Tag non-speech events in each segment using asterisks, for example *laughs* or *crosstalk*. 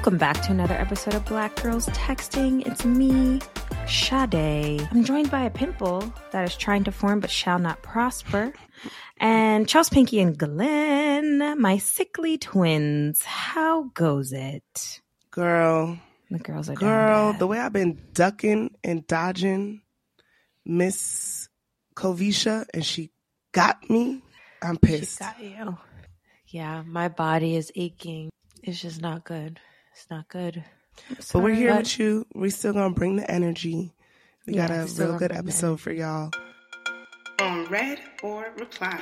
Welcome back to another episode of Black Girls Texting. It's me, Sade. I'm joined by a pimple that is trying to form but shall not prosper. And Charles Pinky and Glenn, my sickly twins. How goes it? Girl, The girls are girl, the way I've been ducking and dodging Miss Kovisha and she got me, I'm She pissed. got you. Yeah, my body is aching. It's just not good. It's not good. But we're here But- with you. We're still gonna bring the energy. We Yeah, got a real good episode for y'all. on read or reply.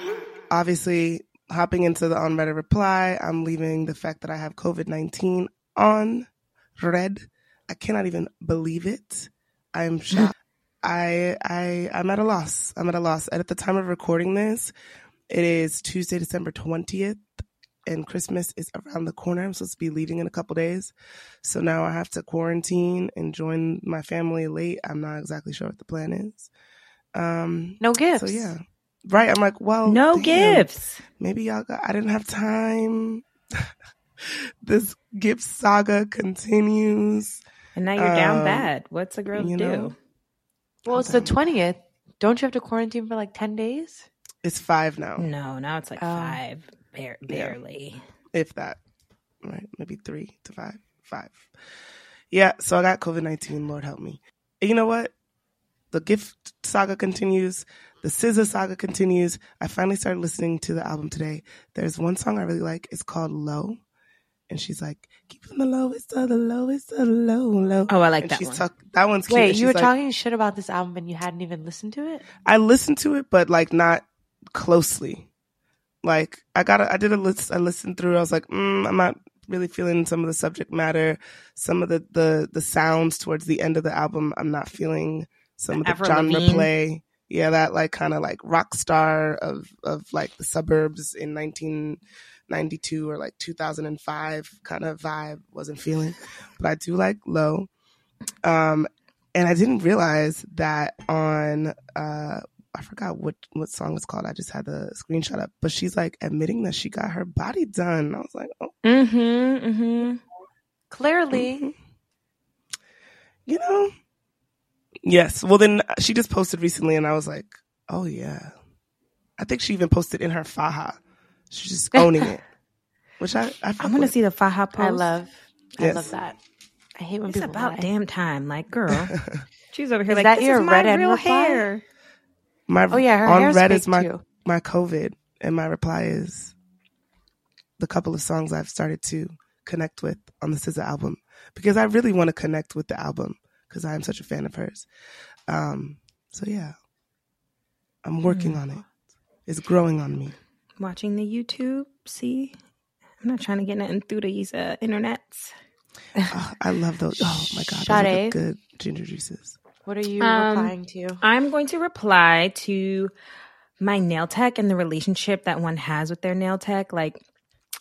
Obviously, hopping into the on Reddit reply, I'm leaving the fact that I have COVID 19 on red. I cannot even believe it. I'm *laughs* shocked. I I I'm at a loss. I'm at a loss. And at the time of recording this, it is Tuesday, December 20th, and Christmas is around the corner. I'm supposed to be leaving in a couple days. So now I have to quarantine and join my family late. I'm not exactly sure what the plan is. Um No gifts. so yeah. Right. I'm like, well, no damn, gifts. Maybe y'all got, I didn't have time. *laughs* this gift saga continues. And now you're down Um, bad. What's a girl you do? know, Well, it's the twentieth. Don't you have to quarantine for like ten days? It's five now, No, now it's like Oh. five. Bar- Yeah. barely. if that. Right. Maybe three to five. Five. Yeah. So I got COVID 19. Lord help me. And you know what? The gift saga continues. The SZA saga continues. I finally started listening to the album today. There's one song I really like. It's called Low. And she's like, keep it the lowest of the lowest of the low, low. Oh, I like and that she's one. talk- that one's cute. Wait, you were like, talking shit about this album and you hadn't even listened to it? I listened to it, but like not closely. Like I got, I did a list. I listened through. I was like, mm, I'm not really feeling some of the subject matter, some of the the the sounds towards the end of the album. I'm not feeling some of the Avril genre Lavigne. play. Yeah, that like kind of like rock star of of like the suburbs in 1992 or like 2005 kind of vibe. Wasn't feeling, but I do like low. Um, and I didn't realize that on uh I forgot what what song it's called. I just had the screenshot up, but she's like admitting that she got her body done. I was like, oh, Mm-hmm. Mm-hmm. Clearly. mhm. you know, yes. Well, then she just posted recently, and I was like, oh yeah. I think she even posted in her faja. She's just *laughs* owning it, which I I, I want to see the faja post. I love I love that. I hate when It's people about lie. damn time. Like, girl, *laughs* she's over here Is like, that this your is my red end real reply? hair. My Oh yeah, her on red is my too. my COVID, and my reply is the couple of songs I've started to connect with on the SZA album because I really want to connect with the album because I am such a fan of hers. Um, so yeah, I'm working on it. It's growing on me. Watching the YouTube. See, I'm not trying to get nothing through these uh, internets. Oh, I love those. Oh my god, those are the good ginger juices. What are you Um, replying to? I'm going to reply to my nail tech and the relationship that one has with their nail tech. Like,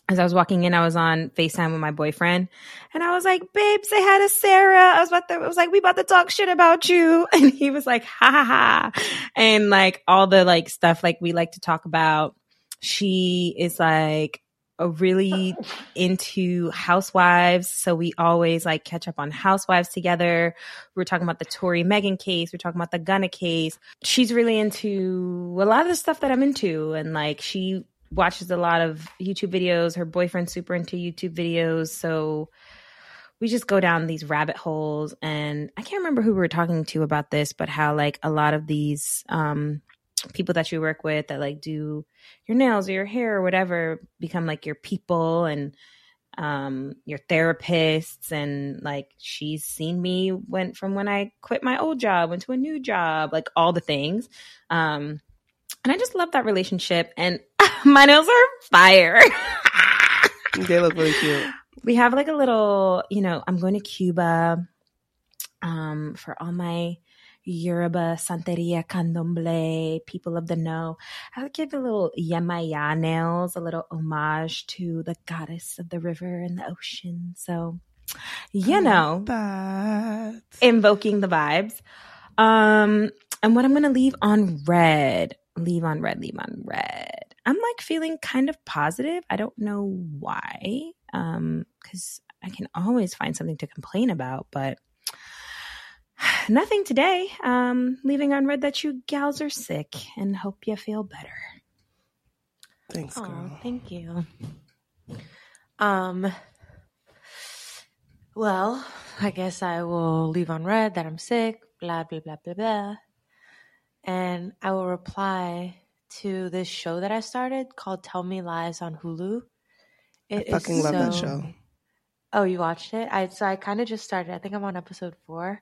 as I was walking in, I was on FaceTime with my boyfriend and I was like, babe, say hi to Sarah. I was about to, I was like, we about to talk shit about you. *laughs* And he was like, ha ha ha. And like all the like stuff like we like to talk about. She is like really into housewives. So we always like catch up on housewives together. We are talking about the Tory Megan case. We are talking about the Gunna case. She's really into a lot of the stuff that I'm into. And like she watches a lot of YouTube videos. Her boyfriend's super into YouTube videos. So we just go down these rabbit holes. And I can't remember who we were talking to about this, but how like a lot of these um people that you work with that like do your nails or your hair or whatever become like your people and um your therapists and like she's seen me went from when I quit my old job went to a new job like all the things um and I just love that relationship and *laughs* my nails are fire *laughs* They look really cute. we have like a little, you know, I'm going to Cuba um, for all my Yoruba, Santeria, Candomblé, people of the know. I'll give a little Yemaya nails, a little homage to the goddess of the river and the ocean. So, you know, that. invoking the vibes. Um, and what I'm gonna leave on red, leave on red, leave on red. I'm like feeling kind of positive. I don't know why. Um, because I can always find something to complain about, but *sighs* nothing today. Um, leaving on red that you gals are sick and hope you feel better. Thanks, Oh, girl. thank you. Um. Well, I guess I will leave on red that I'm sick. Blah blah blah blah blah. And I will reply to this show that I started called "Tell Me Lies" on Hulu. I It is fucking love that so- show. Oh, you watched it? I so I kind of just started. I think I'm on episode four,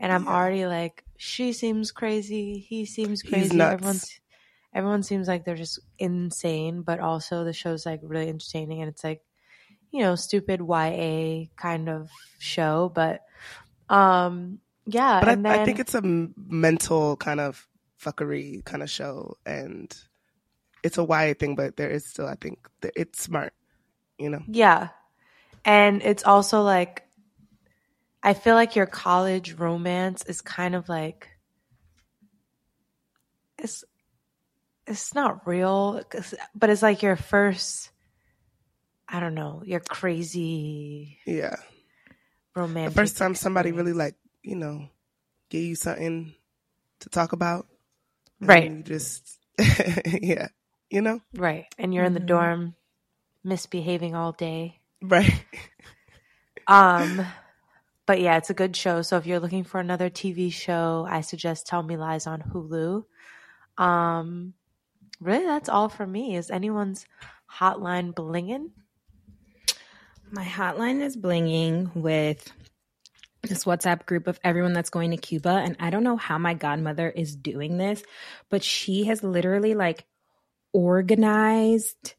and I'm Yeah. already like, she seems crazy. He seems crazy. Everyone's everyone seems like they're just insane, but also the show's like really entertaining, and it's like, you know, stupid YA kind of show. But um, yeah, But and I, then I think it's a mental kind of fuckery kind of show, and it's a YA thing, but there is still, I think, it's smart. You know, Yeah. And it's also like I feel like your college romance is kind of like it's it's not real, but it's like your first I don't know, your crazy yeah. The romantic. first time somebody really like, you know, give you something to talk about, Right. You just, *laughs* yeah, you know, right, and you're in the Mhm. dorm misbehaving all day. right. Um, but yeah, it's a good show. So if you're looking for another TV show, I suggest Tell Me Lies on Hulu. Um, really, that's all for me. Is anyone's hotline blinging? My hotline is blinging with this WhatsApp group of everyone that's going to Cuba. And I don't know how my godmother is doing this, but she has literally like organized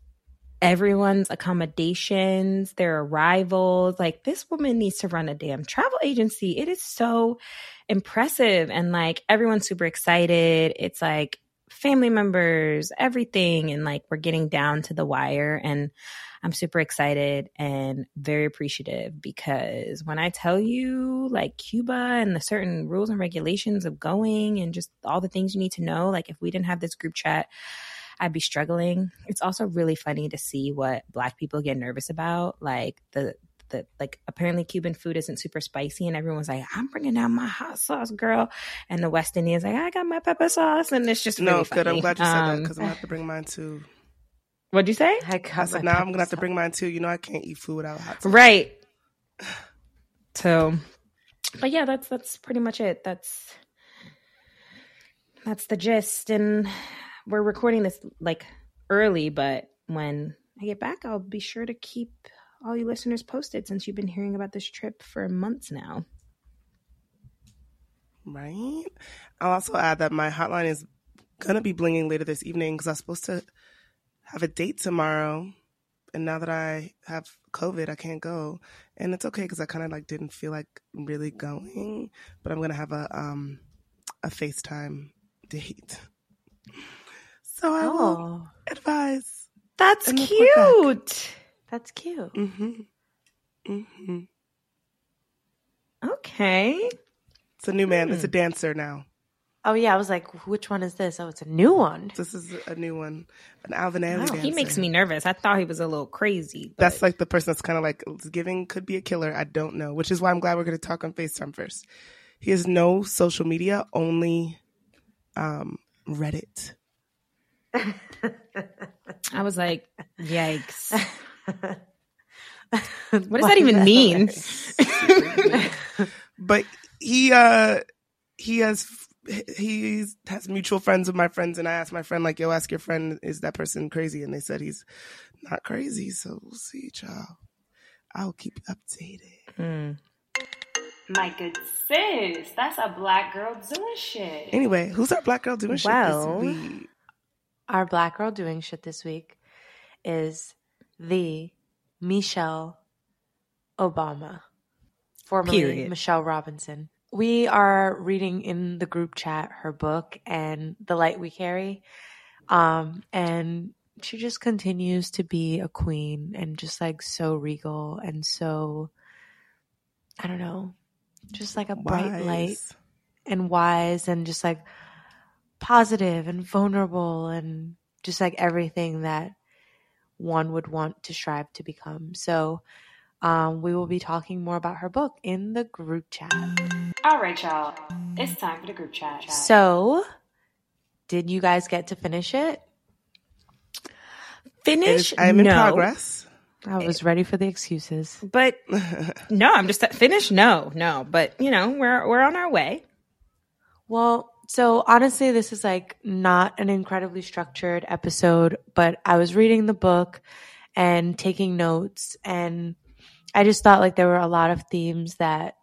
everyone's accommodations, their arrivals. Like, this woman needs to run a damn travel agency. It is so impressive. And like, everyone's super excited. It's like family members, everything. And like, we're getting down to the wire. And I'm super excited and very appreciative because when I tell you like Cuba and the certain rules and regulations of going and just all the things you need to know, like if we didn't have this group chat, I'd be struggling. It's also really funny to see what black people get nervous about. Like the the like apparently Cuban food isn't super spicy and everyone's like, I'm bringing down my hot sauce, girl. And the West Indians like, I got my pepper sauce. And it's just No, really good. I'm glad you said that Um, because I'm gonna have to bring mine too. What'd you say? I, got I said my now I'm gonna have to bring mine too. You know, I can't eat food without hot sauce. Right. *sighs* So, but yeah, that's that's pretty much it. That's that's the gist, and we're recording this like early, but when I get back, I'll be sure to keep all you listeners posted since you've been hearing about this trip for months now. Right. I'll also add that my hotline is gonna be blinging later this evening because I was supposed to have a date tomorrow, and now that I have COVID, I can't go, and it's okay because I kind of like didn't feel like really going, but I'm gonna have a um a FaceTime date. So I will Oh, advise. That's And report back. cute. that's cute. Mm-hmm. Mm-hmm. Okay. It's a new man. It's a Hmm. dancer now. Oh yeah, I was like, which one is this? Oh, it's a new one. This is a new one, an Alvin Ailey Wow, dancer. he makes me nervous. I thought he was a little crazy. That's like the person that's kind of like giving could be a killer. I don't know, which is why I'm glad we're going to talk on FaceTime first. He has no social media, only um, Reddit. *laughs* I was like, yikes. what *laughs* What does that even mean? *laughs* But he uh, he has he has mutual friends with my friends, and I asked my friend like, "Yo, ask your friend, is that person crazy?" And they said he's not crazy. So we'll see, child. I'll keep updated. Hmm. My good sis, that's a black girl doing shit. Anyway, who's our black girl doing shit this week? Our black girl doing shit this week is the Michelle Obama, formerly Period. Michelle Robinson. We are reading in the group chat her book and The Light We Carry. Um, and she just continues to be a queen and just like so regal and so, I don't know, just like a bright light and wise and just like positive and vulnerable and just like everything that one would want to strive to become. So, um, we will be talking more about her book in the group chat. All right, y'all. It's time for the group chat. So, did you guys get to finish it? It Finish? is- I'm in progress. I was ready for the excuses. But *laughs* no, I'm just finished. No, no. But you know, we're we're on our way. Well, so honestly, this is like not an incredibly structured episode, but I was reading the book and taking notes, and I just thought like there were a lot of themes that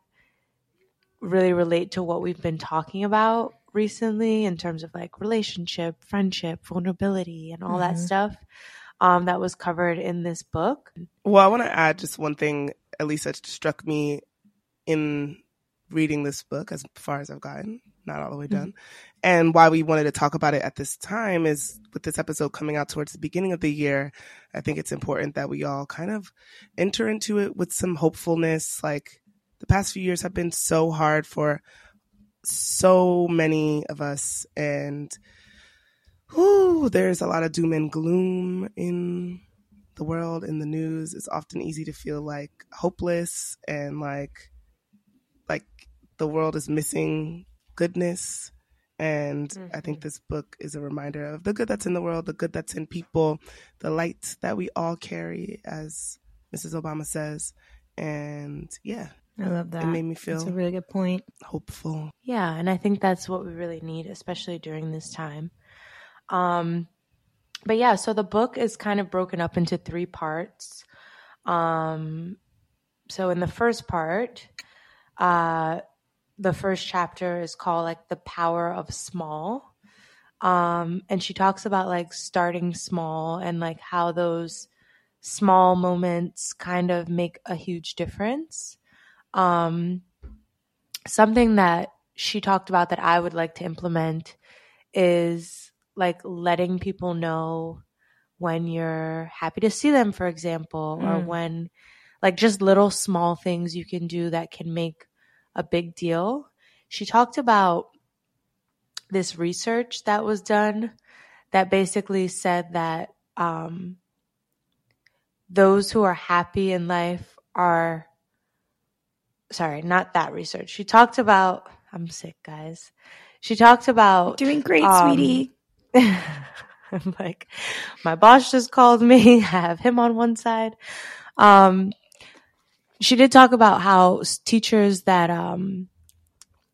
really relate to what we've been talking about recently in terms of like relationship, friendship, vulnerability, and all that Mhm. stuff um, that was covered in this book. Well, I want to add just one thing, at least that struck me in reading this book as far as I've gotten, not all the way mm-hmm. done. And why we wanted to talk about it at this time is with this episode coming out towards the beginning of the year, I think it's important that we all kind of enter into it with some hopefulness. Like the past few years have been so hard for so many of us and whew, there's a lot of doom and gloom in the world in the news it's often easy to feel like hopeless and like like the world is missing goodness and i think this book is a reminder of the good that's in the world the good that's in people the light that we all carry as mrs obama says and yeah I love that. it made me That's feel a really good point. hopeful Yeah, and I think that's what we really need, especially during this time. Um, but yeah, so the book is kind of broken up into three parts. Um, so in the first part, uh, the first chapter is called like the power of small. Um, and she talks about like starting small and like how those small moments kind of make a huge difference. Um, something that she talked about that I would like to implement is like letting people know when you're happy to see them, for example, or Mm. when like just little small things you can do that can make a big deal. She talked about this research that was done that basically said that um, those who are happy in life are sorry, not that research. She talked about I'm sick, guys. She talked about Doing great, um, sweetie. *laughs* I'm like, my boss just called me. *laughs* I have him on one side. Um, she did talk about how teachers that um,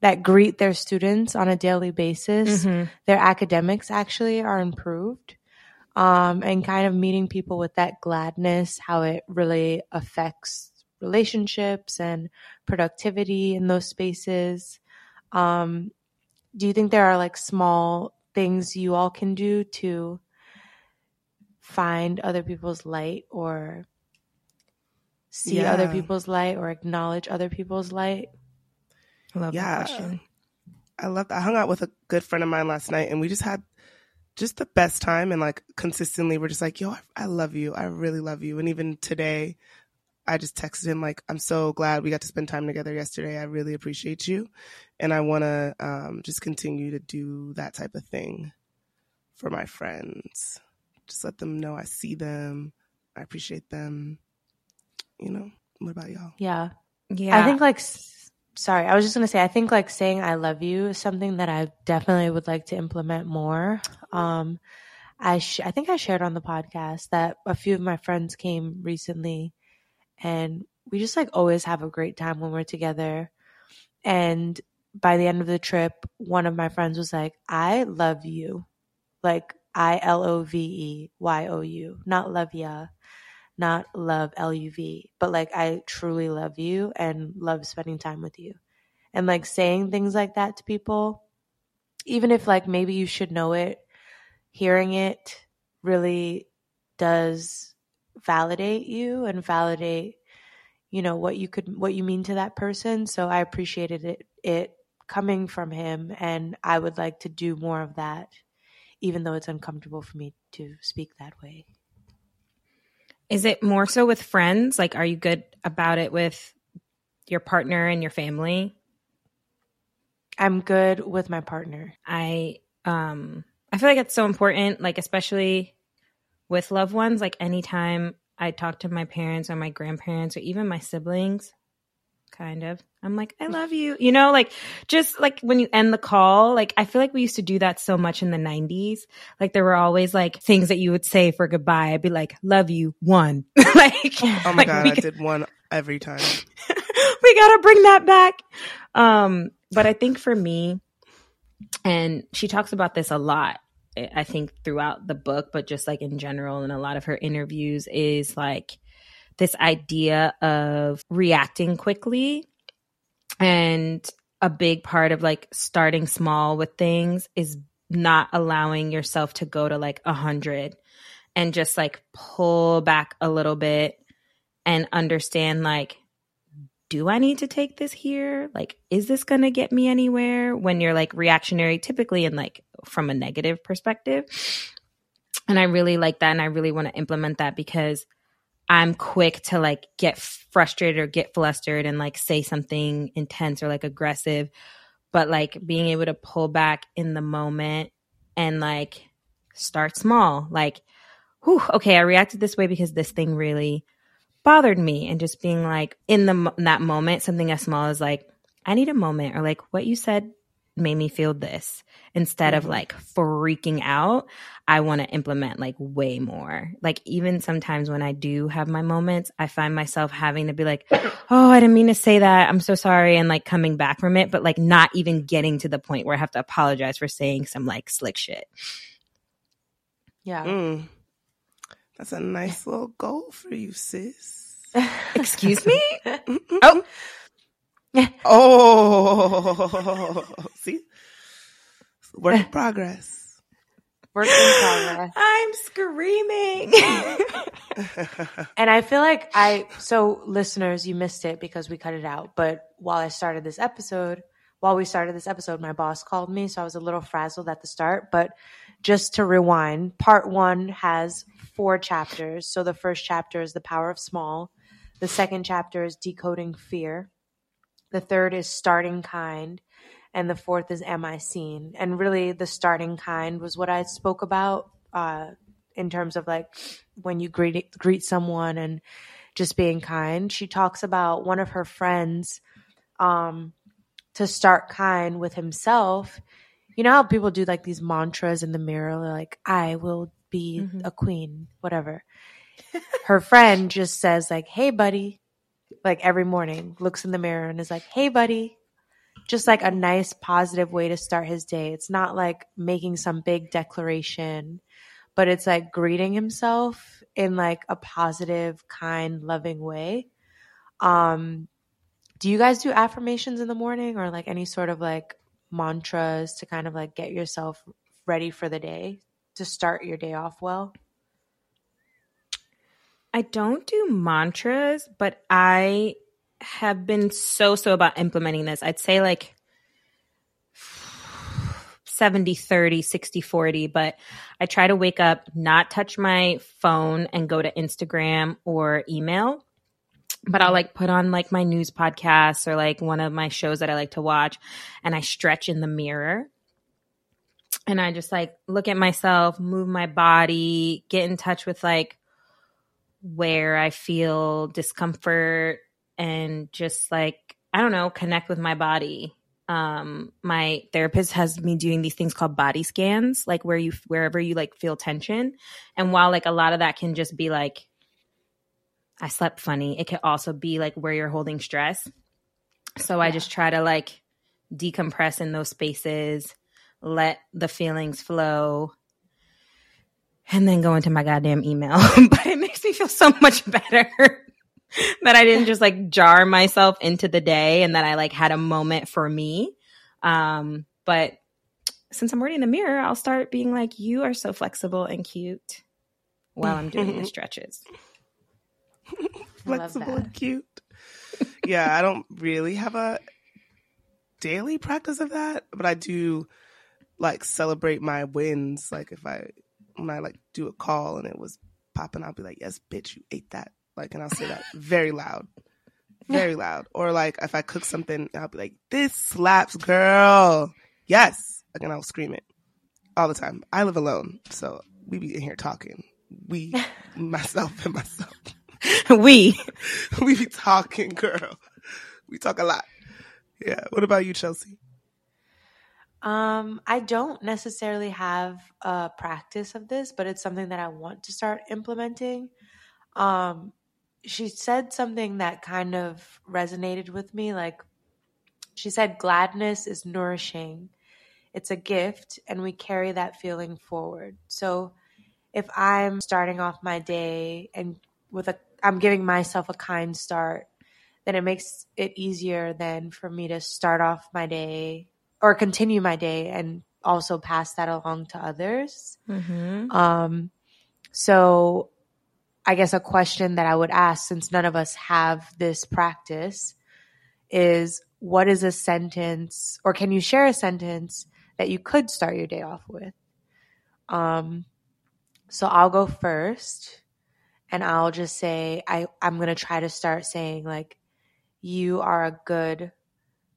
that greet their students on a daily basis, Mhm. their academics actually are improved. Um, and kind of meeting people with that gladness, how it really affects relationships and productivity in those spaces. Um, do you think there are like small things you all can do to find other people's light or see other people's light or acknowledge other people's light? I love Yeah. that question. I love I hung out with a good friend of mine last night and we just had just the best time and like consistently we're just like, yo, I, I love you. I really love you. And even today, I just texted him like, I'm so glad we got to spend time together yesterday. I really appreciate you. And I want to um, just continue to do that type of thing for my friends. Just let them know I see them. I appreciate them. You know, what about y'all? Yeah. Yeah. I think like sorry, I was just going to say I think like saying I love you is something that I definitely would like to implement more. Um I sh- I think I shared on the podcast that a few of my friends came recently and we just like always have a great time when we're together. And by the end of the trip, one of my friends was like, "I love you." Like I L O V E Y O U, not love ya not love L-U-V, but like I truly love you and love spending time with you. And like saying things like that to people, even if like maybe you should know it, hearing it really does validate you and validate, you know what you could what you mean to that person so i appreciated it it coming from him and i would like to do more of that even though it's uncomfortable for me to speak that way Is it more so with friends? Like, are you good about it with your partner and your family? i'm good with my partner I um I feel like it's so important, like especially with loved ones. Like anytime I talk to my parents or my grandparents or even my siblings, kind of, I'm like, I love you. You know, like just like when you end the call, like I feel like we used to do that so much in the 90s. Like there were always like things that you would say for goodbye. I'd be like, love you, one. *laughs* like, Oh my like, god, we I did one every time. *laughs* we gotta bring that back. Um, but I think for me, and she talks about this a lot, I I think throughout the book, but just like in general, in a lot of her interviews, is like this idea of reacting quickly. And a big part of like starting small with things is not allowing yourself to go to like a hundred and just like pull back a little bit and understand like do I need to take this here? Like, is this going to get me anywhere when you're like reactionary, typically and like from a negative perspective? And I really like that. And I really want to implement that because I'm quick to like get frustrated or get flustered and like say something intense or like aggressive. But like being able to pull back in the moment and like start small. Like, whew, okay, I reacted this way because this thing really bothered me and just being like in the in that moment something as small as like i need a moment or like what you said made me feel this. Instead of like freaking out i want to implement like way more. Like even sometimes when i do have my moments i find myself having to be like *coughs* oh i didn't mean to say that. I'm so sorry and like coming back from it but like not even getting to the point where i have to apologize for saying some like slick shit. Yeah. Mm. That's a nice little goal for you, sis. *laughs* excuse me? *laughs* Oh *laughs* Oh, *laughs* see, work in *laughs* progress. work in progress i'm screaming And I feel like I, so listeners, you missed it because we cut it out. But while I started this episode, while we started this episode, my boss called me. So I was a little frazzled at the start. But just to rewind, part one has four chapters. So the first chapter is The Power of Small, the second chapter is Decoding Fear, the third is Starting Kind. And the fourth is Am I Seen? And really, the starting kind was what I spoke about uh, in terms of like when you greet greet someone and just being kind. She talks about one of her friends um to start kind with himself. You know how people do like these mantras in the mirror like I will be Mhm. a queen, whatever. her friend just says like, "Hey buddy." Like every morning, looks in the mirror and is like, "Hey buddy." Just like a nice positive way to start his day. It's not like making some big declaration but it's like greeting himself in like a positive, kind, loving way. Um, do you guys do affirmations in the morning or like any sort of like mantras to kind of like get yourself ready for the day to start your day off well? I don't do mantras, but I have been so so about implementing this. I'd say like 70 30, 60 40, but I try to wake up, not touch my phone and go to Instagram or email. But I'll like put on like my news podcasts or like one of my shows that I like to watch and I stretch in the mirror and I just like look at myself, move my body, get in touch with like where I feel discomfort and just like I don't know, connect with my body. Um my therapist has me doing these things called body scans, like where you wherever you like feel tension. And while like a lot of that can just be like I slept funny, it can also be like where you're holding stress. So I just try to like decompress in those spaces, let the feelings flow, and then go into my goddamn email. *laughs* but it makes me feel so much better *laughs* that I didn't just like jar myself into the day and that I like had a moment for me. Um, but since I'm already in the mirror, I'll start being like, you are so flexible and cute while I'm doing the *laughs* stretches. Flexible and cute. yeah, I don't really have a daily practice of that, but I do like celebrate my wins. Like if I when I like do a call and it was popping, I'll be like, "Yes, bitch, you ate that." Like, and I'll say that *laughs* very loud, very *laughs* loud. Or like if I cook something, I'll be like, "This slaps, girl." Yes, like, and I'll scream it all the time. I live alone, so we be in here talking. We, *laughs* myself and myself, we. we be talking, girl. We talk a lot. Yeah. What about you, Chelsea? Um, I don't necessarily have a practice of this, but it's something that I want to start implementing. Um, she said something that kind of resonated with me. Like, she said, gladness is nourishing, it's a gift, and we carry that feeling forward. So, if I'm starting off my day and with a, I'm giving myself a kind start, then it makes it easier then for me to start off my day or continue my day and also pass that along to others. Mm-hmm. Um, so I guess a question that I would ask, since none of us have this practice, is what is a sentence, or can you share a sentence that you could start your day off with? Um, so I'll go first, and I'll just say I I'm gonna try to start saying like, you are a good,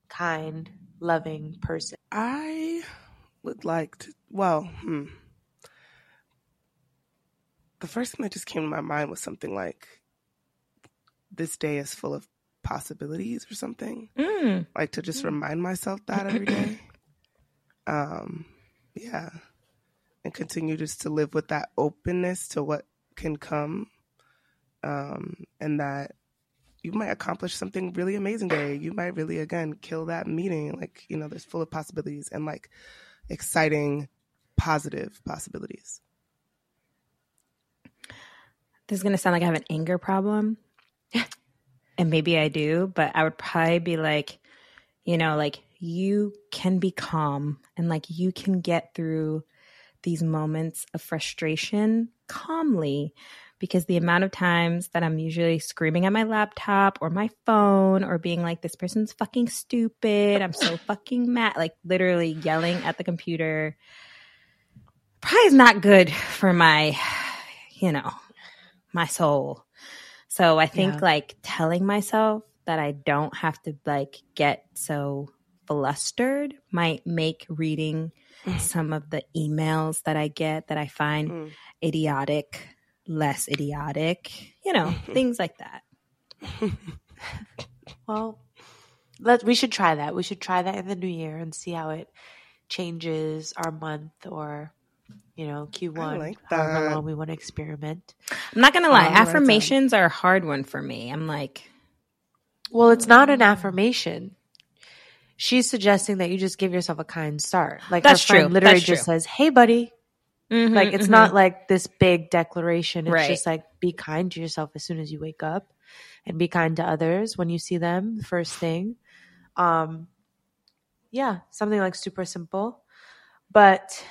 kind, loving person. I would like to. Well, hmm. The first thing that just came to my mind was something like, "This day is full of possibilities" or something. Mm. Like to just remind myself that every day. *clears throat* Um, yeah, and continue just to live with that openness to what can come, um, and that you might accomplish something really amazing today. You might really again kill that meeting. Like, you know, there's full of possibilities and like exciting, positive possibilities. This is going to sound like I have an anger problem. and maybe I do, but I would probably be like, you know, like you can be calm and like you can get through these moments of frustration calmly because the amount of times that I'm usually screaming at my laptop or my phone or being like, this person's fucking stupid. I'm so *laughs* fucking mad. Like literally yelling at the computer probably is not good for my, you know, my soul. So I think Yeah. like telling myself that I don't have to like get so flustered might make reading some of the emails that I get that I find Mm. idiotic less idiotic, you know, *laughs* things like that. *laughs* Well, let we should try that. We should try that in the new year and see how it changes our month or you know Q1, I like however that. long we want to experiment. I'm not gonna lie, Um, affirmations are a hard one for me. I'm like, Well, it's not an affirmation. She's suggesting that you just give yourself a kind start. Like That's her friend true. literally That's just true. says, "Hey, buddy." Mhm, Like it's mhm. not like this big declaration. It's Right. just like be kind to yourself as soon as you wake up, and be kind to others when you see them first thing. Um, yeah, something like super simple. But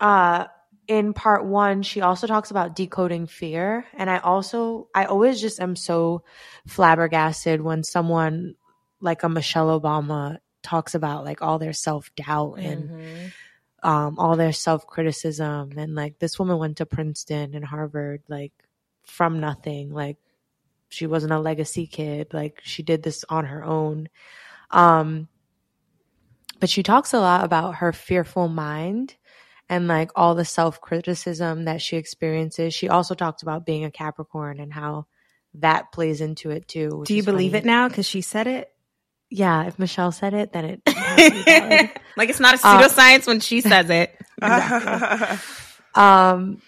uh, in part one, she also talks about decoding fear, and I also I always just am so flabbergasted when someone like a Michelle Obama talks about like all their self doubt and Mhm. Um, all their self criticism. And like this woman went to Princeton and Harvard, like from nothing. Like she wasn't a legacy kid. Like she did this on her own. Um, but she talks a lot about her fearful mind and like all the self criticism that she experiences. She also talked about being a Capricorn and how that plays into it too. Do you believe funny. it now? Because she said it. Yeah, if Michelle said it, then it. *laughs* has to be valid. like it's not a Uh, pseudoscience when she says it. *laughs* Um,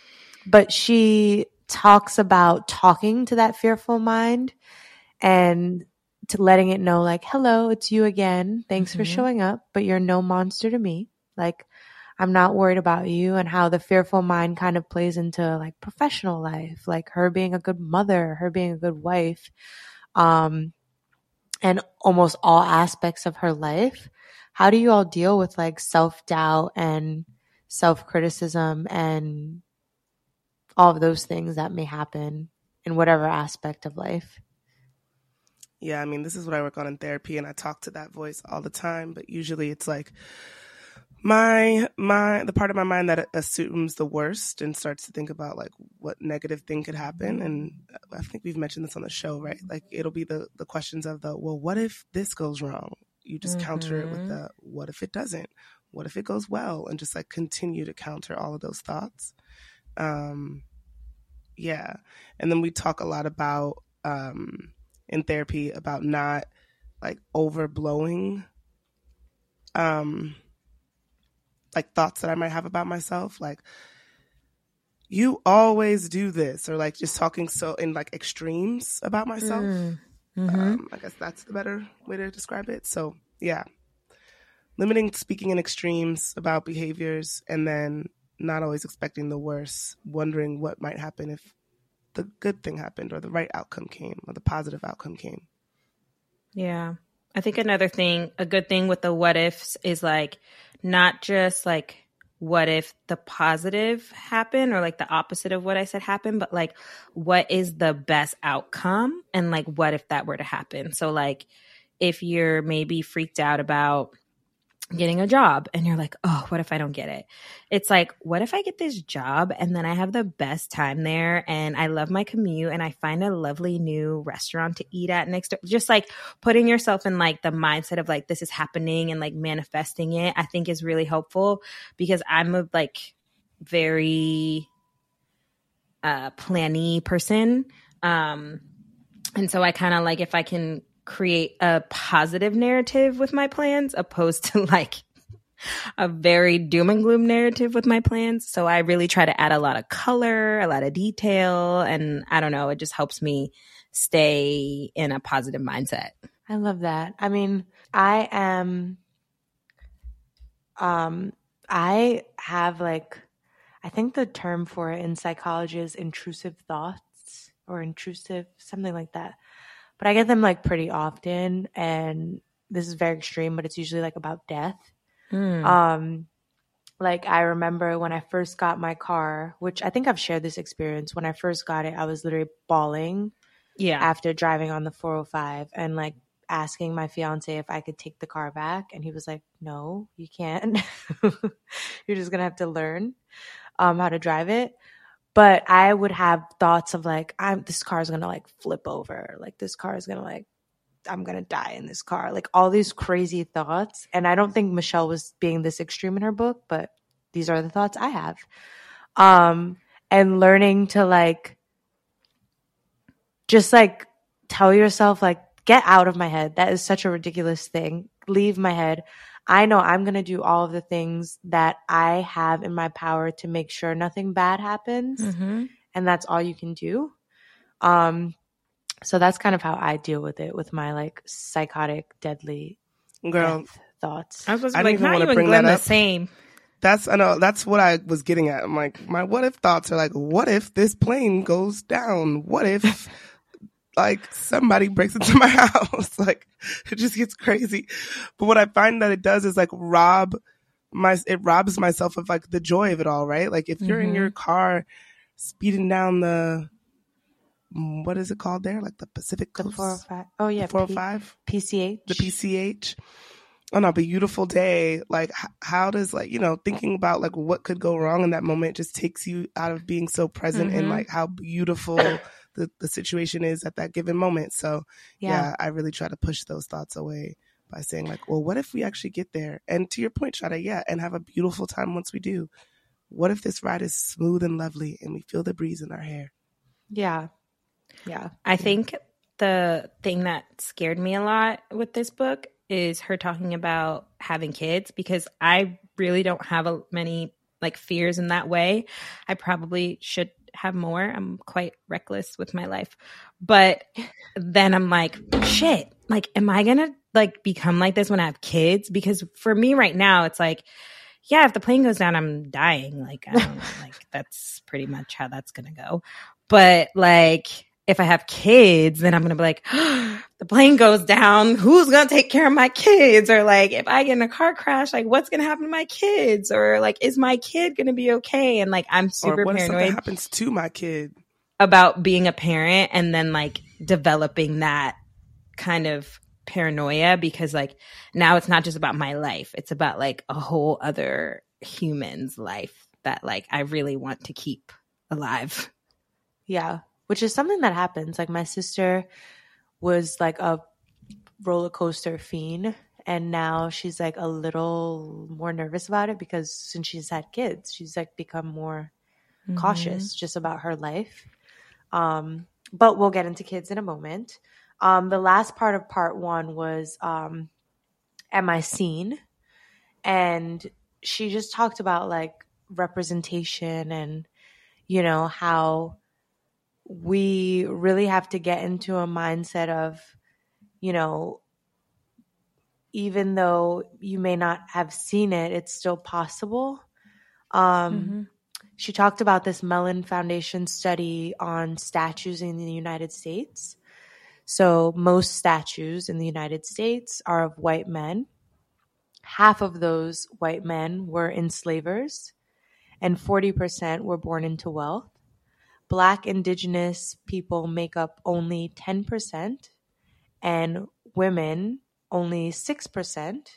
but she talks about talking to that fearful mind and to letting it know, like, hello, it's you again. Thanks for Mhm. showing up, but you're no monster to me. Like, I'm not worried about you and how the fearful mind kind of plays into like professional life, like her being a good mother, her being a good wife, um, and almost all aspects of her life. How do you all deal with like self doubt and self criticism and all of those things that may happen in whatever aspect of life? Yeah, I mean, this is what I work on in therapy, and I talk to that voice all the time. But usually, it's like my my the part of my mind that assumes the worst and starts to think about like what negative thing could happen. And I think we've mentioned this on the show, right? Like it'll be the the questions of the well, what if this goes wrong? You just counter it with Mhm. the what if it doesn't? What if it goes well? And just like continue to counter all of those thoughts. Um, yeah, and then we talk a lot about um in therapy about not like overblowing um like thoughts that I might have about myself like you always do this or like just talking so in like extremes about myself Mm. Mhm. um, I guess that's the better way to describe it. So, yeah, limiting speaking in extremes about behaviors and then not always expecting the worst, wondering what might happen if the good thing happened or the right outcome came or the positive outcome came. Yeah. I think another thing, a good thing with the what ifs is like not just like what if the positive happened or like the opposite of what I said happened, but like what is the best outcome and like what if that were to happen. So like if you're maybe freaked out about getting a job and you're like, oh, what if I don't get it? It's like, what if I get this job and then I have the best time there and I love my commute and I find a lovely new restaurant to eat at next door? Just like putting yourself in like the mindset of like this is happening and like manifesting it, I think is really helpful because I'm a like very uh planny person. Um and so I kind of like if I can create a positive narrative with my plans opposed to *laughs* like a very doom and gloom narrative with my plans. So I really try to add a lot of color, a lot of detail, and I don't know, it just helps me stay in a positive mindset. I love that. I mean, I am um I have like I think the term for it in psychology is intrusive thoughts or intrusive something like that. But I get them like pretty often and this is very extreme, but it's usually like about death. Mm. Um, like I remember when I first got my car, which I think I've shared this experience. When I first got it, I was literally bawling yeah. after driving on the 405 and like asking my fiance if I could take the car back. And he was like, no, you can't. *laughs* You're just going to have to learn um, how to drive it. But I would have thoughts of like, I'm, this car is to like flip over. Like, this car is to like, I'm to die in this car. Like, all these crazy thoughts. And I don't think Michelle was being this extreme in her book, but these are the thoughts I have. Um, and learning to like, just like tell yourself like get out of my head that is such a ridiculous thing leave my head i know i'm going to do all of the things that i have in my power to make sure nothing bad happens Mhm. and that's all you can do um so that's kind of how i deal with it with my like psychotic deadly Girl, death thoughts I was supposed I to be didn't even wanna bring Glenn that the up. same? that's I know that's what I was getting at. I'm like, my what if thoughts are like, what if this plane goes down? What if like somebody breaks into my *laughs* house? like it just gets crazy. But what I find that it does is like rob my it robs myself of like the joy of it all, right? Like if you're in your car speeding down the mm, what is it called there? Like the Pacific Coast, 405 oh yeah four hundred five pch the PCH on a beautiful day, like how does like you know thinking about like what could go wrong in that moment just takes you out of being so present and Mhm. like how beautiful *clears throat* the, the situation is at that given moment. So yeah. yeah I really try to push those thoughts away by saying like, well, what if we actually get there? And to your point, Sade, yeah, and have a beautiful time once we do. What if this ride is smooth and lovely and we feel the breeze in our hair? yeah yeah I think the thing that scared me a lot with this book is her talking about having kids because I really don't have a, many like fears in that way. I probably should have more. I'm quite reckless with my life. But then I'm like, shit, like am I going to like become like this when I have kids? Because for me right now it's like yeah, if the plane goes down, I'm dying. Like, I don't know, *laughs* like that's pretty much how that's gonna go. But like, if I have kids, then I'm gonna be like, *gasps* the plane goes down. Who's gonna take care of my kids? Or like, if I get in a car crash, like, what's gonna happen to my kids? Or like, is my kid gonna be okay? And like, I'm super or what if something paranoid happens to my kid? about being a parent and then like developing that kind of paranoia because like now it's not just about my life it's about like a whole other human's life that like i really want to keep alive Yeah, which is something that happens. Like my sister was like a roller coaster fiend, and now she's like a little more nervous about it because since she's had kids, she's like become more cautious just about her life. Um, but we'll get into kids in a moment. Um, the last part of part one was um, Am I Seen? And she just talked about like representation and, you know, how we really have to get into a mindset of, you know, even though you may not have seen it, it's still possible. Um, She talked about this Mellon Foundation study on statues in the United States. So, most statues in the United States are of white men. Half of those white men were enslavers, and 40% were born into wealth. Black indigenous people make up only 10%, and women only 6%.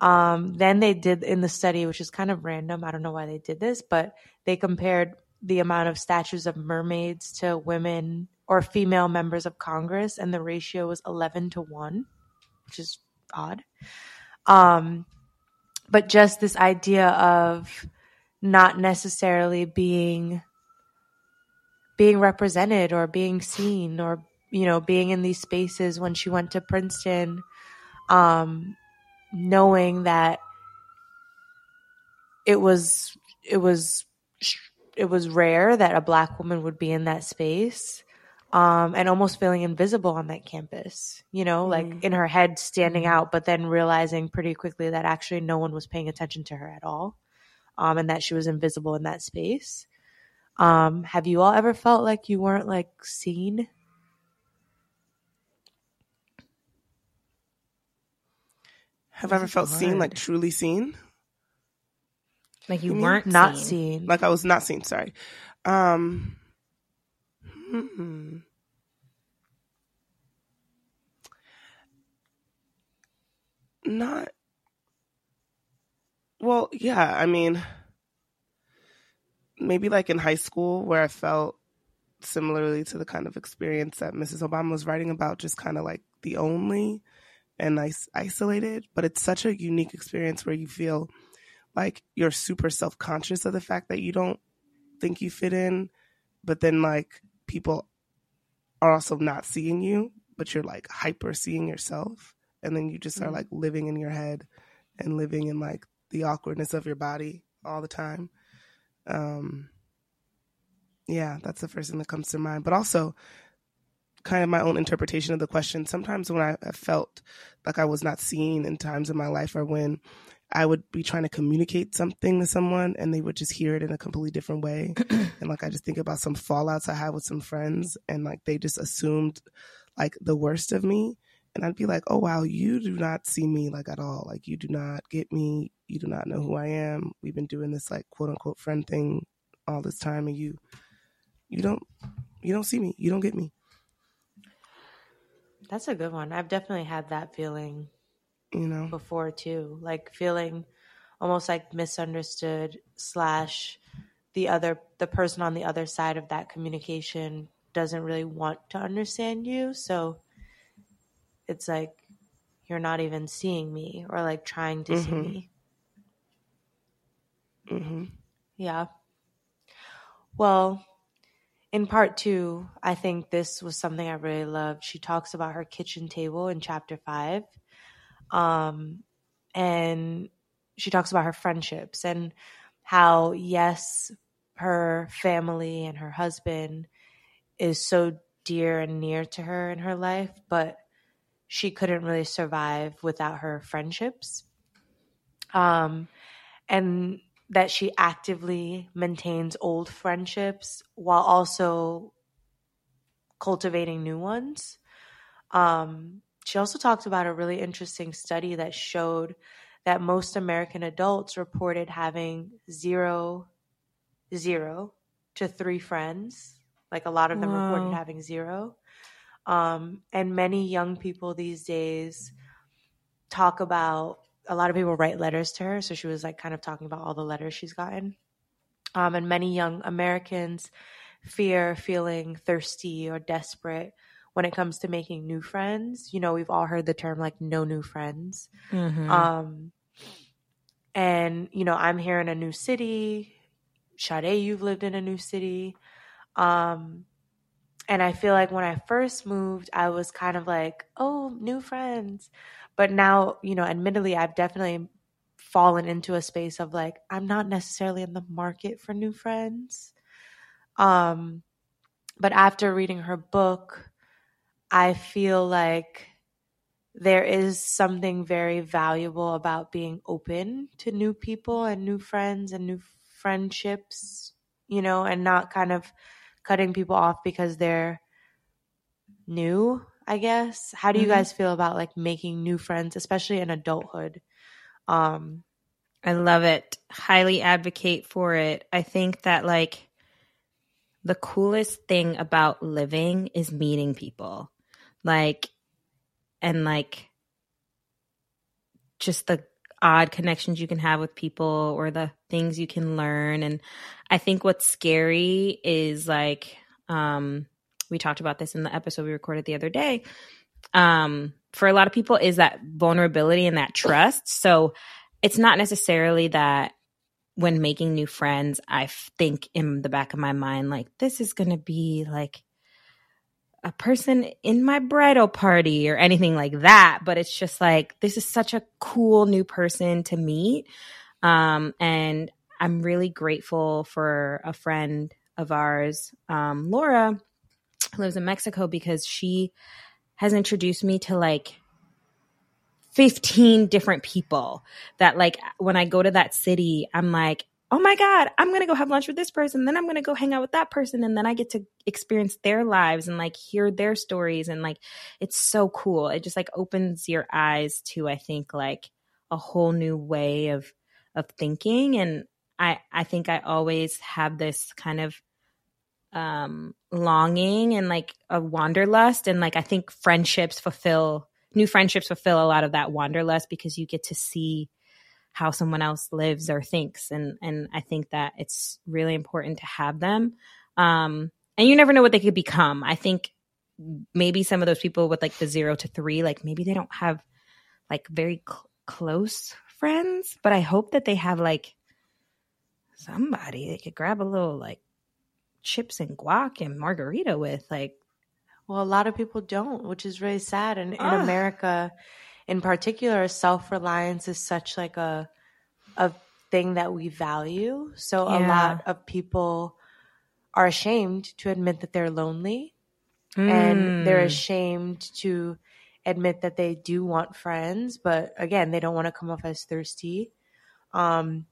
Um, then they did in the study, which is kind of random. I don't know why they did this, but they compared the amount of statues of mermaids to women or female members of Congress, and the ratio was 11 to 1, which is odd. Um, but just this idea of not necessarily being being represented or being seen or you know being in these spaces when she went to Princeton um knowing that it was it was it was rare that a black woman would be in that space um and almost feeling invisible on that campus you know like in her head standing out but then realizing pretty quickly that actually no one was paying attention to her at all um and that she was invisible in that space um have you all ever felt like you weren't like seen Have I ever felt seen, like truly seen? like you You weren't not seen. seen Like I was not seen, sorry. Um hmm. Not well, yeah, I mean maybe like in high school where I felt similarly to the kind of experience that Mrs. Obama was writing about, just kind of like the only and is- isolated. But it's such a unique experience where you feel like you're super self conscious of the fact that you don't think you fit in, but then like people are also not seeing you, but you're like hyper seeing yourself. And then you just are Mhm. like living in your head and living in like the awkwardness of your body all the time. Um, yeah, that's the first thing that comes to mind. But also, kind of my own interpretation of the question. Sometimes when I felt like I was not seen in times in my life, or when I would be trying to communicate something to someone and they would just hear it in a completely different way. *clears throat* and like I just think about some fallouts I had with some friends and like they just assumed like the worst of me. And I'd be like, oh, wow, you do not see me like at all. Like, you do not get me. You do not know who I am. We've been doing this like quote unquote friend thing all this time. And you, you don't, you don't see me. You don't get me. that's a good one i've definitely had that feeling You know? before too like feeling almost like misunderstood slash the other the person on the other side of that communication doesn't really want to understand you so it's like you're not even seeing me or like trying to see Mhm. me hmm yeah. Well in part two i think this was something i really loved. She talks about her kitchen table in chapter five um, and she talks about her friendships and how yes her family and her husband is so dear and near to her in her life but she couldn't really survive without her friendships. Um, and that she actively maintains old friendships while also cultivating new ones um, she also talked about a really interesting study that showed that most American adults reported having zero, zero to three friends. Like a lot of them reported having zero. Um, and many young people these days talk about a lot of people write letters to her. So she was like kind of talking about all the letters she's gotten. Um, and many young Americans fear feeling thirsty or desperate when it comes to making new friends. You know, we've all heard the term like no new friends. Mhm. Um, and you know, I'm here in a new city. Sade, you've lived in a new city. Um, and I feel like when I first moved, I was kind of like, oh, new friends. But now, you know, admittedly, I've definitely fallen into a space of like, I'm not necessarily in the market for new friends. Um, but after reading her book, I feel like there is something very valuable about being open to new people and new friends and new friendships, you know, and not kind of cutting people off because they're new, I guess. How do you Mhm. guys feel about like making new friends, especially in adulthood? Um, I love it. Highly advocate for it. I think that like the coolest thing about living is meeting people. Like and like just the odd connections you can have with people or the things you can learn and I think what's scary is like um we talked about this in the episode we recorded the other day. Um for a lot of people is that vulnerability and that trust. So it's not necessarily that when making new friends, I f- think in the back of my mind, like, this is going to be like a person in my bridal party or anything like that. But it's just like, this is such a cool new person to meet. Um, and I'm really grateful for a friend of ours, um, Laura, lives in Mexico, because she has introduced me to like 15 different people that like when I go to that city, I'm like, oh my God, I'm gonna go have lunch with this person, then I'm gonna go hang out with that person, and then I get to experience their lives and like hear their stories and like it's so cool. It just like opens your eyes to I think like a whole new way of of thinking. And I I think I always have this kind of um longing and like a wanderlust. And like I think friendships fulfill new friendships fulfill a lot of that wanderlust because you get to see how someone else lives or thinks. And and I think that it's really important to have them. Um and you never know what they could become. I think maybe some of those people with like the 0 to 3 like maybe they don't have like very cl- close friends but I hope that they have like somebody they could grab a little like chips and guac and margarita with like Well, a lot of people don't, which is really sad. And in America, in particular, self reliance is such like a a thing that we value. So a lot of people are ashamed to admit that they're lonely, and they're Mm. ashamed to admit that they do want friends, but again, they don't want to come off as thirsty. Um,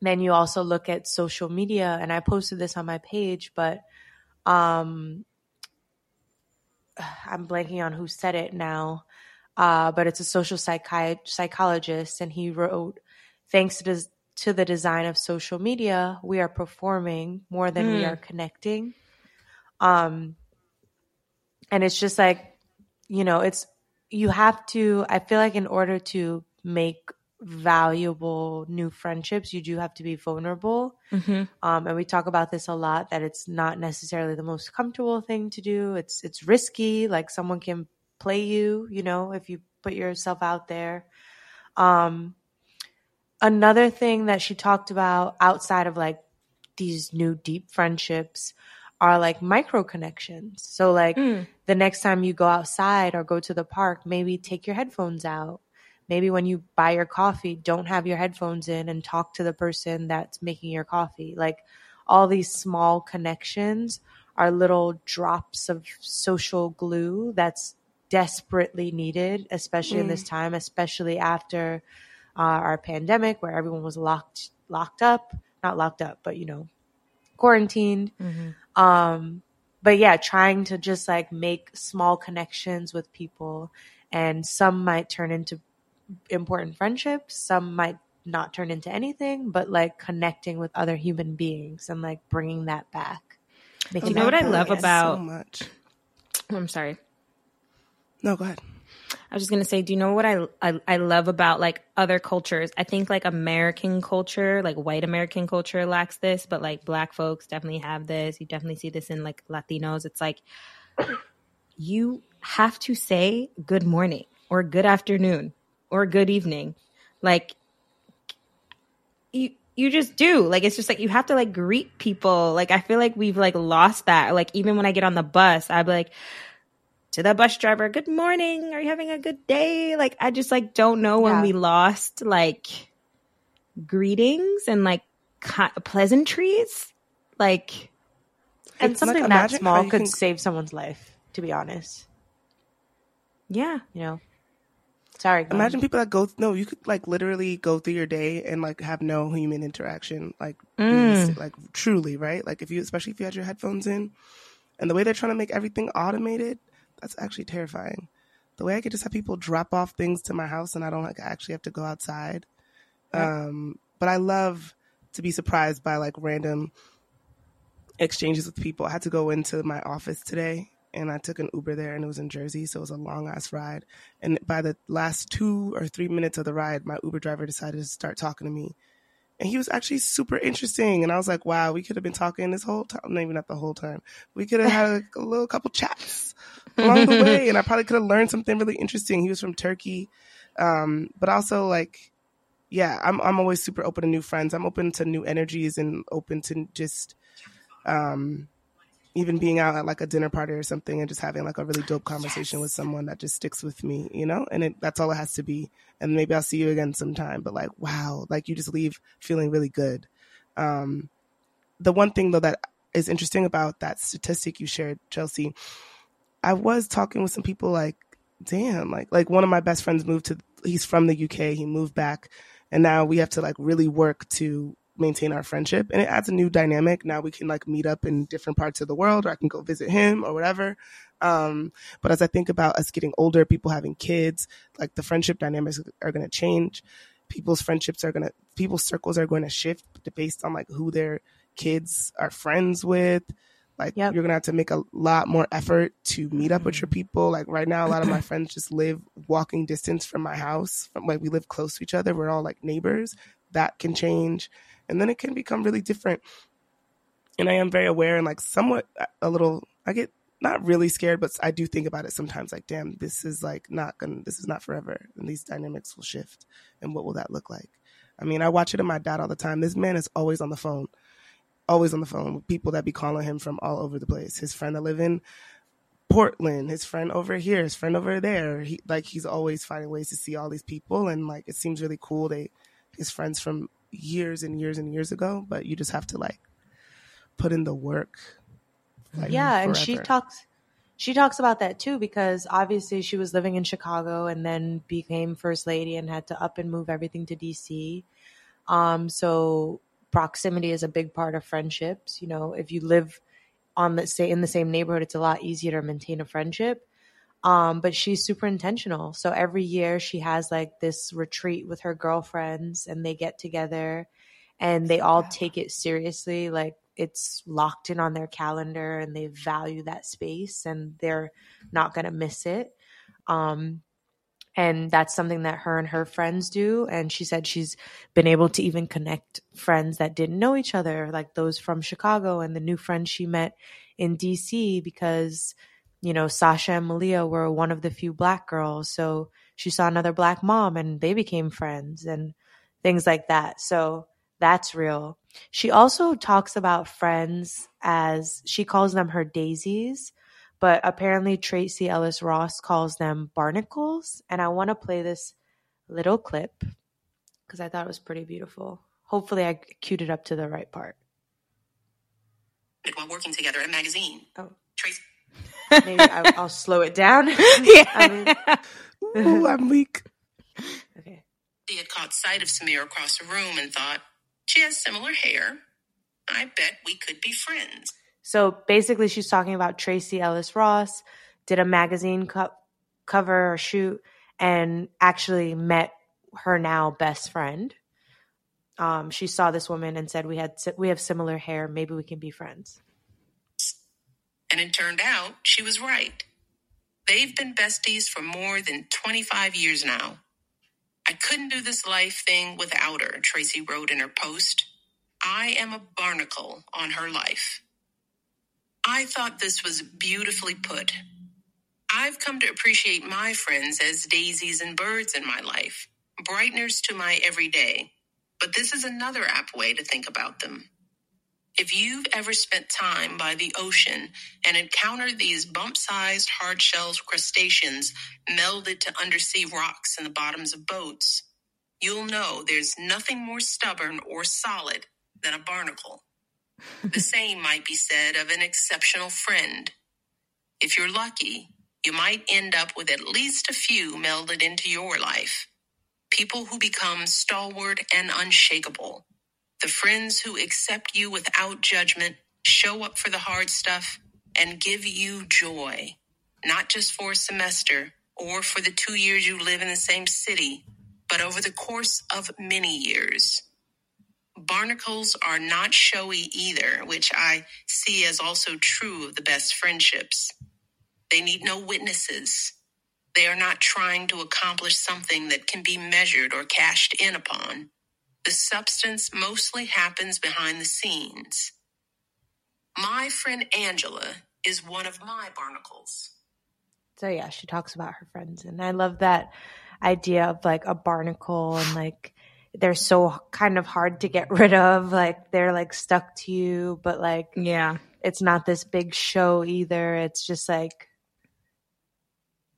then you also look at social media, and I posted this on my page, but um, *sighs* I'm blanking on who said it now, uh, but it's a social psychi- psychologist, and he wrote, "Thanks to, des- to the design of social media, we are performing more than we Mm. are connecting." Um, and it's just like, you know, it's you have to. I feel like in order to make valuable new friendships, you do have to be vulnerable. Mhm. Um, and we talk about this a lot that it's not necessarily the most comfortable thing to do. It's it's risky. Like someone can play you, you know, if you put yourself out there. Um, another thing that she talked about outside of like these new deep friendships are like micro connections. So like Mm. the next time you go outside or go to the park, maybe take your headphones out. Maybe when you buy your coffee, don't have your headphones in and talk to the person that's making your coffee. Like all these small connections are little drops of social glue that's desperately needed, especially in this time, especially after uh, our pandemic where everyone was locked locked up, not locked up, but you know, quarantined. Mhm. Um, but yeah, trying to just like make small connections with people, and some might turn into important friendships, some might not turn into anything, but like connecting with other human beings and like bringing that back. You know what that I love progress. about- so much. I'm sorry. No, go ahead. I was just gonna say, do you know what I, I I love about like other cultures? I think like American culture, like white American culture, lacks this, but like Black folks definitely have this. You definitely see this in like Latinos. It's like you have to say good morning or good afternoon or good evening, like you you just do. Like it's just like you have to like greet people. Like i feel like we've like lost that. Like even when i get on the bus i'd be like to the bus driver good morning. Are you having a good day? Like i just like don't know when Yeah. we lost like greetings and like ki- pleasantries. Like And It's like, something that small could can- save someone's life, to be honest. yeah. You know? Sorry. Imagine people that go no, you could like literally go through your day and like have no human interaction, like Mm. like truly, right? Like if you, especially if you had your headphones in, and the way they're trying to make everything automated, that's actually terrifying. The way I could just have people drop off things to my house and I don't like actually have to go outside. Um, but I love to be surprised by like random exchanges with people. I had to go into my office today and I took an Uber there and it was in Jersey, so it was a long ass ride. And by the last two or three minutes of the ride, my Uber driver decided to start talking to me. And he was actually super interesting. And I was like, wow, we could have been talking this whole time. Maybe not the whole time. We could have had a, a little couple chats along the way. And I probably could have learned something really interesting. He was from Turkey. Um, but also like, yeah, I'm, I'm always super open to new friends. I'm open to new energies and open to just, um, even being out at like a dinner party or something and just having like a really dope conversation with someone that just sticks with me, you know? And it, that's all it has to be. And maybe I'll see you again sometime, but like, wow, like you just leave feeling really good. Um, the one thing though that is interesting about that statistic you shared, Chelsea, I was talking with some people like, damn, like, like one of my best friends moved to, he's from the UK, he moved back and now we have to like really work to maintain our friendship and it adds a new dynamic now we can like meet up in different parts of the world or i can go visit him or whatever um but as i think about us getting older people having kids like the friendship dynamics are going to change people's friendships are going to people's circles are going to shift based on like who their kids are friends with like Yep. you're gonna have to make a lot more effort to meet up with your people. Like right now, a lot of my *clears throat* friends just live walking distance from my house. From like we live close to each other. We're all like neighbors. That can change, and then it can become really different. And I am very aware and like somewhat uh, a little. I get not really scared, but I do think about it sometimes. Like, damn, this is like not gonna. This is not forever, and these dynamics will shift. And what will that look like? I mean, I watch it in my dad all the time. This man is always on the phone always on the phone with people that be calling him from all over the place. His friend that live in Portland, his friend over here, his friend over there. He like he's always finding ways to see all these people and like it seems really cool. They his friends from years and years and years ago, but you just have to like put in the work. Like, yeah and she talks she talks about that too because obviously she was living in chicago and then became first lady and had to up and move everything to dc um so proximity is a big part of friendships you know. If you live on the say in the same neighborhood it's a lot easier to maintain a friendship um but she's super intentional. So every year she has like this retreat with her girlfriends and they get together and they all take it seriously. Like it's locked in on their calendar and they value that space and they're not going to miss it. Um and that's something that her and her friends do. And she said she's been able to even connect friends that didn't know each other like those from chicago and the new friends she met in dc because you know sasha and malia were one of the few black girls so she saw another black mom and they became friends and things like that so that's real she also talks about friends as she calls them her daisies but apparently Tracee Ellis Ross calls them barnacles. And I want to play this little clip because I thought it was pretty beautiful. Hopefully, I queued it up to the right part. while working together at a magazine. Oh. Tracee Maybe I, I'll *laughs* slow it down. yeah. *laughs* Ooh, I'm weak. okay. had caught sight of Samir across the room and thought, she has similar hair. I bet we could be friends. So basically, she's talking about Tracee Ellis Ross, did a magazine co- cover or shoot, and actually met her now best friend. Um, she saw this woman and said, "We had we have similar hair. Maybe we can be friends." And it turned out she was right. They've been besties for more than 25 years now. I couldn't do this life thing without her, Tracee wrote in her post. I am a barnacle on her life. I thought this was beautifully put. I've come to appreciate my friends as daisies and birds in my life, brighteners to my everyday. But this is another apt way to think about them. If you've ever spent time by the ocean and encountered these bump sized hard shell crustaceans melded to undersea rocks in the bottoms of boats, you'll know there's nothing more stubborn or solid than a barnacle. the same might be said of an exceptional friend. If you're lucky, you might end up with at least a few melded into your life. People who become stalwart and unshakable. The friends who accept you without judgment, show up for the hard stuff, and give you joy. Not just for a semester or for the two years you live in the same city, but over the course of many years. Barnacles are not showy either, which I see as also true of the best friendships. They need no witnesses. They are not trying to accomplish something that can be measured or cashed in upon. The substance mostly happens behind the scenes. My friend Angela is one of my barnacles. So yeah, she talks about her friends, and I love that idea of like a barnacle and like they're so kind of hard to get rid of. Like they're like stuck to you, but like Yeah. it's not this big show either. It's just like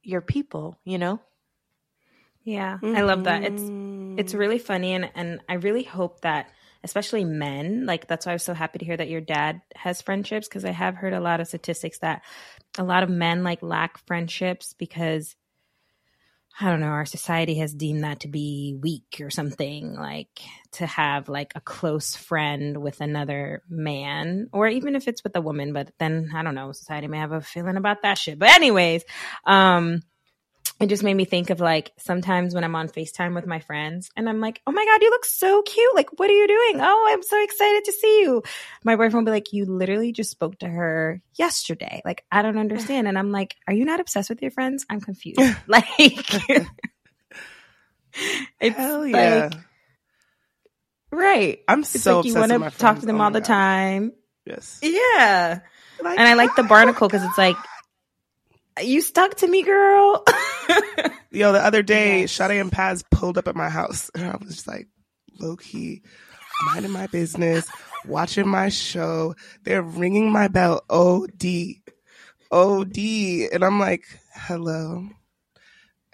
your people, you know? Yeah, I love that. It's mm. It's really funny and and I really hope that especially men, like that's why I was so happy to hear that your dad has friendships because I have heard a lot of statistics that a lot of men like lack friendships because I don't know, our society has deemed that to be weak or something, like to have like a close friend with another man, or even if it's with a woman, but then I don't know, society may have a feeling about that shit. But anyways, um, it just made me think of like sometimes when I'm on FaceTime with my friends and I'm like, oh my God, you look so cute. Like, what are you doing? Oh, I'm so excited to see you. My boyfriend will be like, you literally just spoke to her yesterday. Like, I don't understand. And I'm like, are you not obsessed with your friends? I'm confused. *laughs* *laughs* like, *laughs* it's Hell yeah. like, right. I'm It's so like you obsessed want to talk friends. to them Oh all the God. time. Yes. Yeah. Like, And I like the barnacle because it's like, you stuck to me, girl. *laughs* Yo, the other day, Yes. Sade and Paz pulled up at my house, and I was just like, low key, minding my business, watching my show. They're ringing my bell. OD. OD. And I'm like, hello.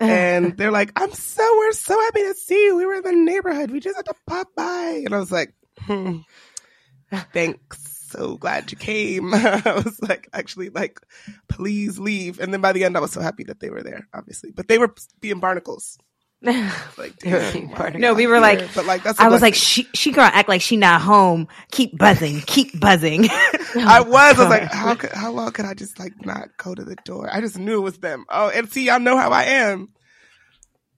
And they're like, I'm so, we're so happy to see you. We were in the neighborhood. We just had to pop by. And I was like, hmm, thanks. So glad you came. *laughs* I was like, actually, like, please leave. And then by the end, I was so happy that they were there, obviously. But they were being barnacles. *laughs* Like, damn, being why barnacles. are No, we y'all were like- but like, that's. I a was like, she she gonna act like she not home. Keep buzzing, keep buzzing. *laughs* I was. I was like, how could, how long could I just like not go to the door? I just knew it was them. Oh, and see, y'all know how I am.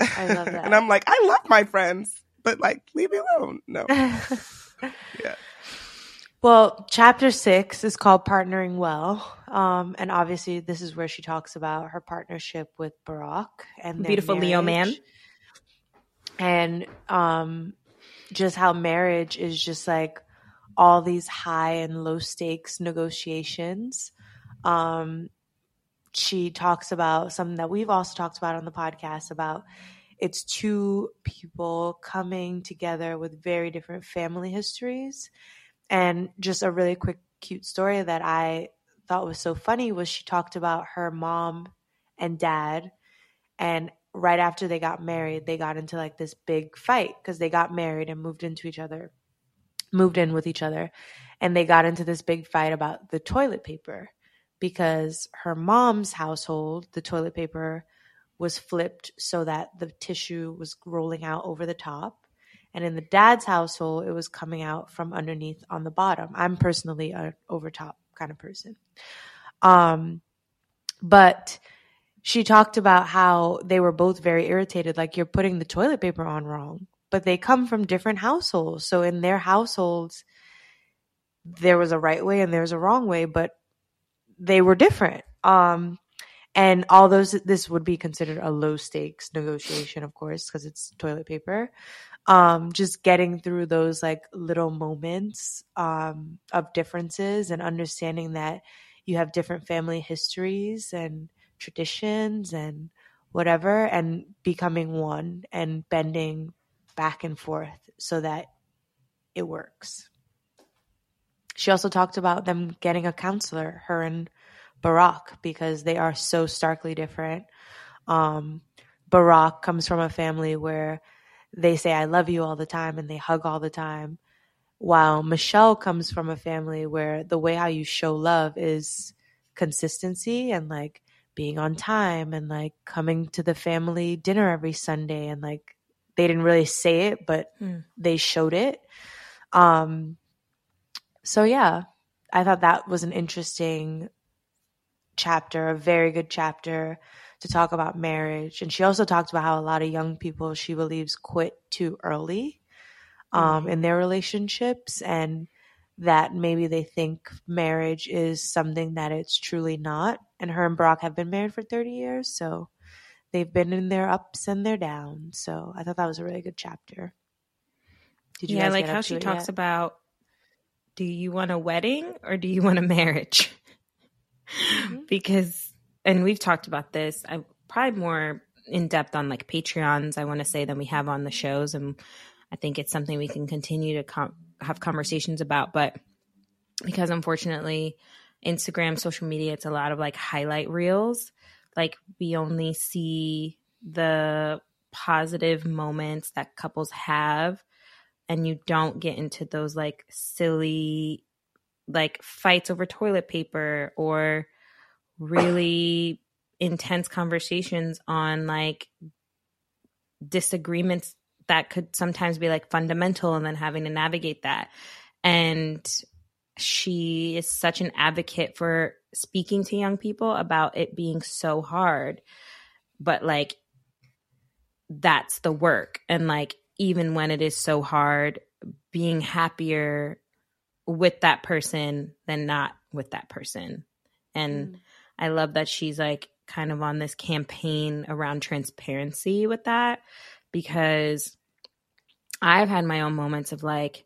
I love that. and I'm like, I love my friends, but like, leave me alone. No. Yeah. Well, chapter six is called Partnering Well. Um, and obviously, this is where she talks about her partnership with Barack and Beautiful Leo man. And um, just how marriage is just like all these high and low stakes negotiations. Um, she talks about something that we've also talked about on the podcast about it's two people coming together with very different family histories and just a really quick, cute story that I thought was so funny was she talked about her mom and dad. And right after they got married, they got into like this big fight because they got married and moved into each other, moved in with each other. And they got into this big fight about the toilet paper because her mom's household, the toilet paper was flipped so that the tissue was rolling out over the top. And in the dad's household, it was coming out from underneath on the bottom. I'm personally a over top kind of person. Um, but she talked about how they were both very irritated, like you're putting the toilet paper on wrong. But they come from different households. So in their households, there was a right way and there's a wrong way, but they were different. Um, and all those this would be considered a low stakes negotiation of course because it's toilet paper um just getting through those like little moments um of differences and understanding that you have different family histories and traditions and whatever and becoming one and bending back and forth so that it works she also talked about them getting a counselor her and Barack because they are so starkly different. Um, Barack comes from a family where they say I love you all the time and they hug all the time. While Michelle comes from a family where the way how you show love is consistency and like being on time and like coming to the family dinner every Sunday and like they didn't really say it but Hmm. they showed it. Um so yeah, I thought that was an interesting chapter, a very good chapter to talk about marriage. And she also talked about how a lot of young people she believes quit too early um, in their relationships and that maybe they think marriage is something that it's truly not. And her and Barack have been married for 30 years. So they've been in their ups and their downs. So I thought that was a really good chapter. Did you yeah, like how she talks yet? about do you want a wedding or do you want a marriage? Mm-hmm. *laughs* because and we've talked about this. I probably more in depth on like Patreons, I want to say, than we have on the shows. And I think it's something we can continue to com- have conversations about. But because unfortunately, Instagram, social media, it's a lot of like highlight reels. Like we only see the positive moments that couples have, and you don't get into those like silly like fights over toilet paper or really intense conversations on like disagreements that could sometimes be like fundamental and then having to navigate that. And she is such an advocate for speaking to young people about it being so hard. But like, that's the work. And like, even when it is so hard, being happier with that person than not with that person. And mm. I love that she's like kind of on this campaign around transparency with that because I've had my own moments of like,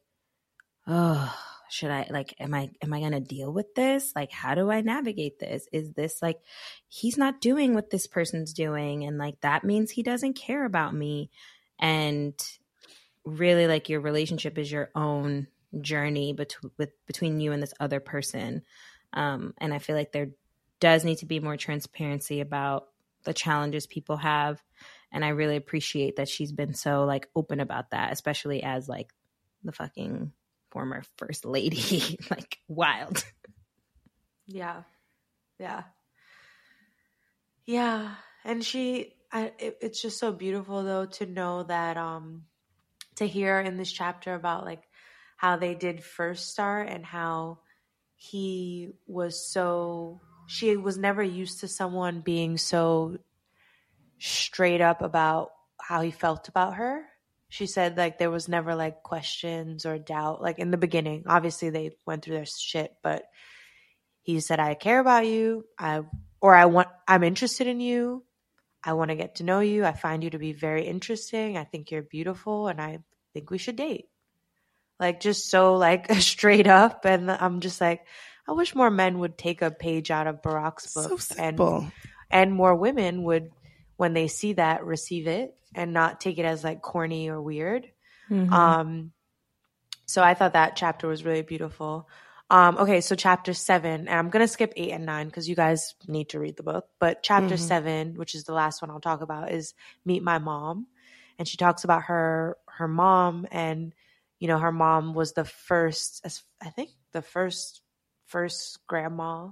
oh, should I like am I am I going to deal with this? Like how do I navigate this? Is this like he's not doing what this person's doing and like that means he doesn't care about me and really like your relationship is your own journey between with between you and this other person um and i feel like there does need to be more transparency about the challenges people have and i really appreciate that she's been so like open about that especially as like the fucking former first lady *laughs* like wild Yeah. Yeah. Yeah. And she, I, it, it's just so beautiful though to know that, um, to hear in this chapter about like how they did first start and how he was so, she was never used to someone being so straight up about how he felt about her. She said like there was never like questions or doubt. Like in the beginning, obviously they went through their shit, but he said i care about you. I or i want i'm interested in you. I want to get to know you. I find you to be very interesting. I think you're beautiful and i think we should date. Like just so like *laughs* straight up and i'm just like i wish more men would take a page out of barack's So book and simple. and more women would when they see that receive it and not take it as like corny or weird um, so I thought that chapter was really beautiful. Um, okay, so chapter seven, and I'm gonna skip eight and nine because you guys need to read the book. But chapter Mhm. seven, which is the last one I'll talk about, is meet my mom, and she talks about her her mom, and you know her mom was the first, as- I think the first first grandma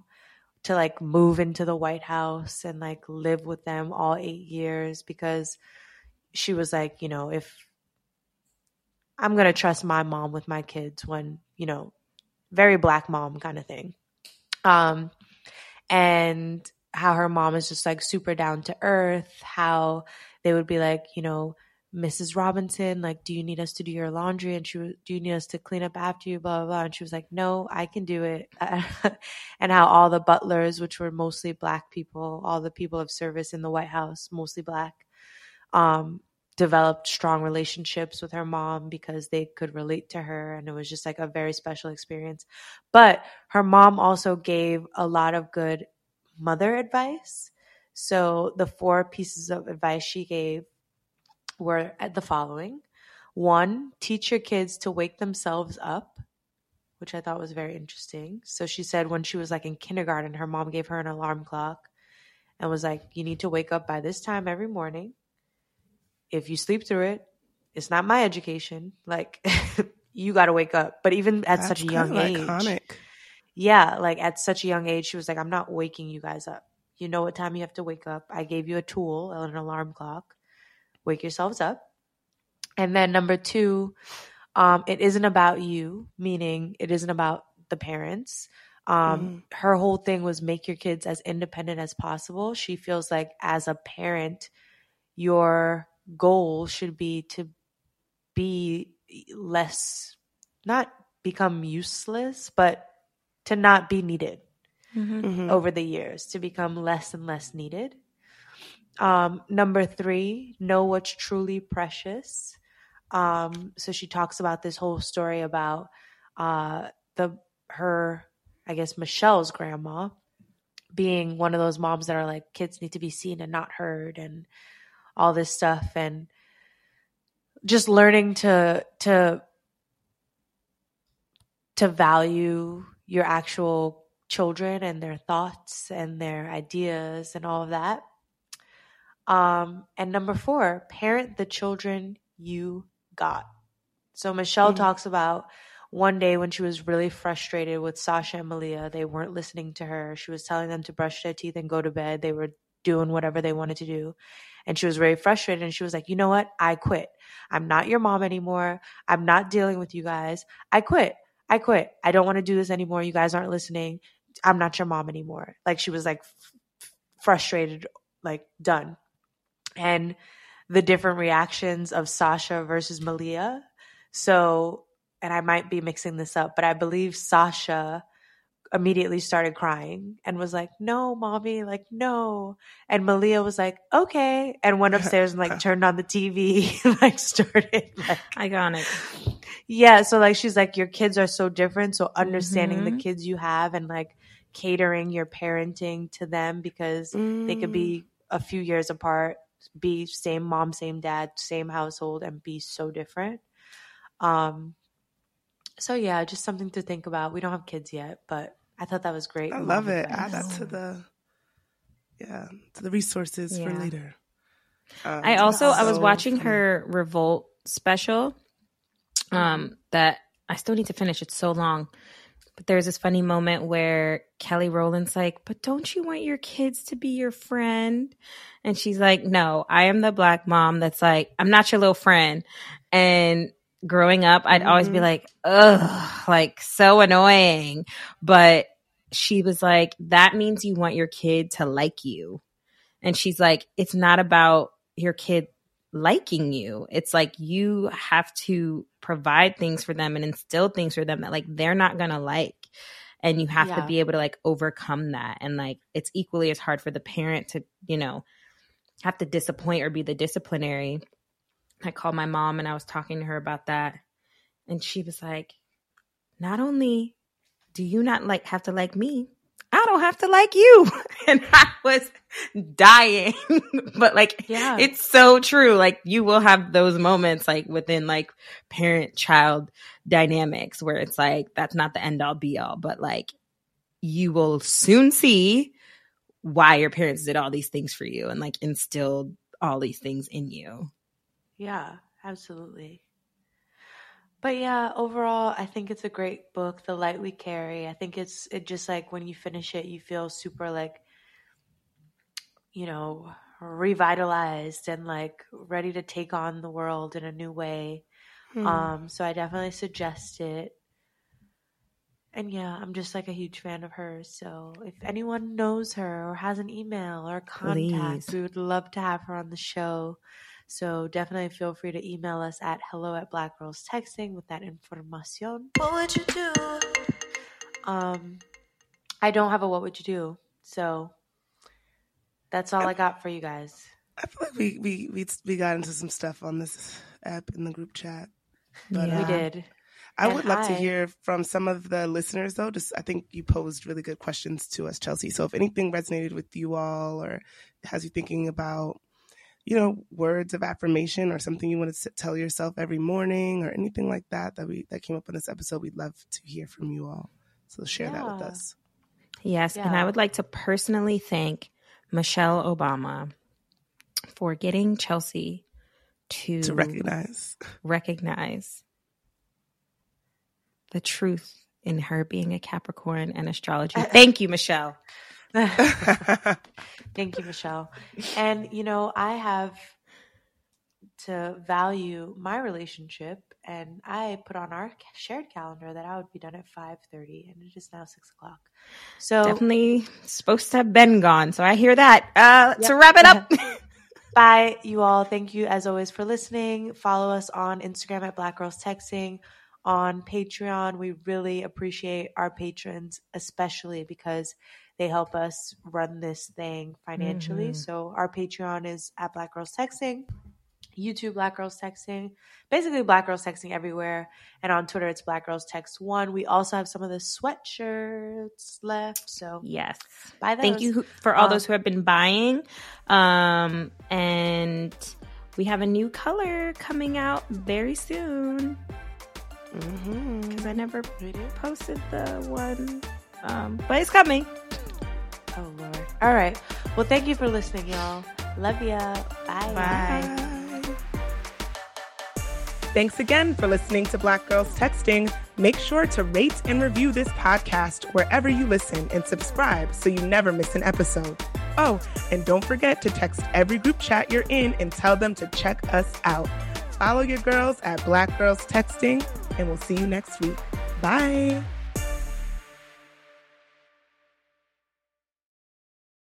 to like move into the White House and like live with them all eight years because she was like, you know, if I'm going to trust my mom with my kids when, you know, very black mom kind of thing. Um, and how her mom is just like super down to earth, how they would be like, you know, Mrs. Robinson, like, do you need us to do your laundry? And she was, do you need us to clean up after you? Blah, blah, blah. And she was like, no, I can do it. *laughs* and how all the butlers, which were mostly black people, all the people of service in the White House, mostly black, um, developed strong relationships with her mom because they could relate to her. And it was just like a very special experience. But her mom also gave a lot of good mother advice. So the four pieces of advice she gave were at the following one, teach your kids to wake themselves up, which I thought was very interesting. So she said when she was like in kindergarten, her mom gave her an alarm clock and was like, you need to wake up by this time every morning. If you sleep through it, it's not my education. Like, *laughs* you got to wake up. But even at That's such a young age, iconic. yeah, like at such a young age, she was like, I'm not waking you guys up. You know what time you have to wake up. I gave you a tool, an alarm clock. Wake yourselves up. And then number two, um, it isn't about you, meaning it isn't about the parents. Um, Her whole thing was make your kids as independent as possible. She feels like as a parent, your goal should be to be less, not become useless, but to not be needed Mhm. over the years to become less and less needed. Um, number three, know what's truly precious. Um, so she talks about this whole story about uh, the her, I guess Michelle's grandma being one of those moms that are like kids need to be seen and not heard and all this stuff and just learning to to to value your actual children and their thoughts and their ideas and all of that. Um, and number four, parent the children you got. So Michelle Mhm. talks about one day when she was really frustrated with Sasha and Malia. They weren't listening to her. She was telling them to brush their teeth and go to bed. They were doing whatever they wanted to do. And she was very frustrated. And she was like, you know what? I quit. I'm not your mom anymore. I'm not dealing with you guys. I quit. I quit. I don't want to do this anymore. You guys aren't listening. I'm not your mom anymore. Like she was like f- frustrated, like done. And the different reactions of Sasha versus Malia. So, and I might be mixing this up, but I believe Sasha immediately started crying and was like, "No, mommy, like no." And Malia was like, "Okay," and went *laughs* upstairs and like turned on the TV, *laughs* and like started like Iconic. yeah, so like she's like your kids are so different, so understanding the Mhm. kids you have and like catering your parenting to them because they could be a few years apart, be same mom, same dad, same household and be so different. Um so yeah, just something to think about. We don't have kids yet, but I thought that was great. I love it. advice. Add that to the yeah to the resources for Yeah. later. Um, I also I was watching funny. her Revolt special. Um, that I still need to finish. It's so long. But there's this funny moment where Kelly Rowland's like, "But don't you want your kids to be your friend?" And she's like, "No, I am the black mom that's like, I'm not your little friend." And growing up, I'd always be Mhm. like, "Ugh, like so annoying." But she was like, "That means you want your kid to like you." And she's like, "It's not about your kid liking you. It's like you have to provide things for them and instill things for them that like they're not going to like. And you have to be able to like overcome that. And like it's equally as hard for the parent to, you know, have to disappoint or be the disciplinary. I called my mom and I was talking to her about that. And she was like, not only do you not like have to like me, I don't have to like you. *laughs* And I was dying. *laughs* but like Yeah. it's so true. Like you will have those moments like within like parent child dynamics where it's like that's not the end all be all, but like you will soon see why your parents did all these things for you and like instilled all these things in you. Yeah, absolutely. But yeah, overall, I think it's a great book. The light we carry. I think it's it just like when you finish it, you feel super like, you know, revitalized and like ready to take on the world in a new way. Hmm. Um, so I definitely suggest it. And yeah, I'm just like a huge fan of hers. So if anyone knows her or has an email or contact, Please. we would love to have her on the show So definitely feel free to email us at hello at Black Girls Texting with that information. What would you do? Um, I don't have a what would you do. So that's all I got for you guys. I feel like we we we we got into some stuff on this app in the group chat. But, Yeah. We uh, did. I And would love to hear from some of the listeners, though. Just I think you posed really good questions to us, Chelsea. So if anything resonated with you all, or has you thinking about, you know, words of affirmation or something you want to tell yourself every morning, or anything like that that we that came up in this episode, we'd love to hear from you all. So share that with us. Yes, and I would like to personally thank Michelle Obama for getting Chelsea to, To recognize, *laughs* recognize the truth in her being a Capricorn and astrology. *laughs* Thank you, Michelle. *laughs* *laughs* Thank you, Michelle. And you know, I have to value my relationship, and I put on our shared calendar that I would be done at five thirty, and it is now six o'clock. So Definitely supposed to have been gone. So I hear that. Uh, To Yep. wrap it up. *laughs* Bye, you all. Thank you as always for listening. Follow us on Instagram at Black Girls Texting. On Patreon, we really appreciate our patrons, especially because they help us run this thing financially. Mhm. So our Patreon is at Black Girls Texting, YouTube Black Girls Texting, basically Black Girls Texting everywhere, and on Twitter it's Black Girls Text One. We also have some of the sweatshirts left, so yes. buy those. Thank you for all Um, those who have been buying. Um, and we have a new color coming out very soon hmm because I never posted the one, um, but it's coming. Oh Lord. All right. Well, thank you for listening, y'all. Love ya. Bye. Bye. Thanks again for listening to Black Girls Texting. Make sure to rate and review this podcast wherever you listen and subscribe so you never miss an episode. Oh, and don't forget to text every group chat you're in and tell them to check us out. Follow your girls at Black Girls Texting, and we'll see you next week. Bye.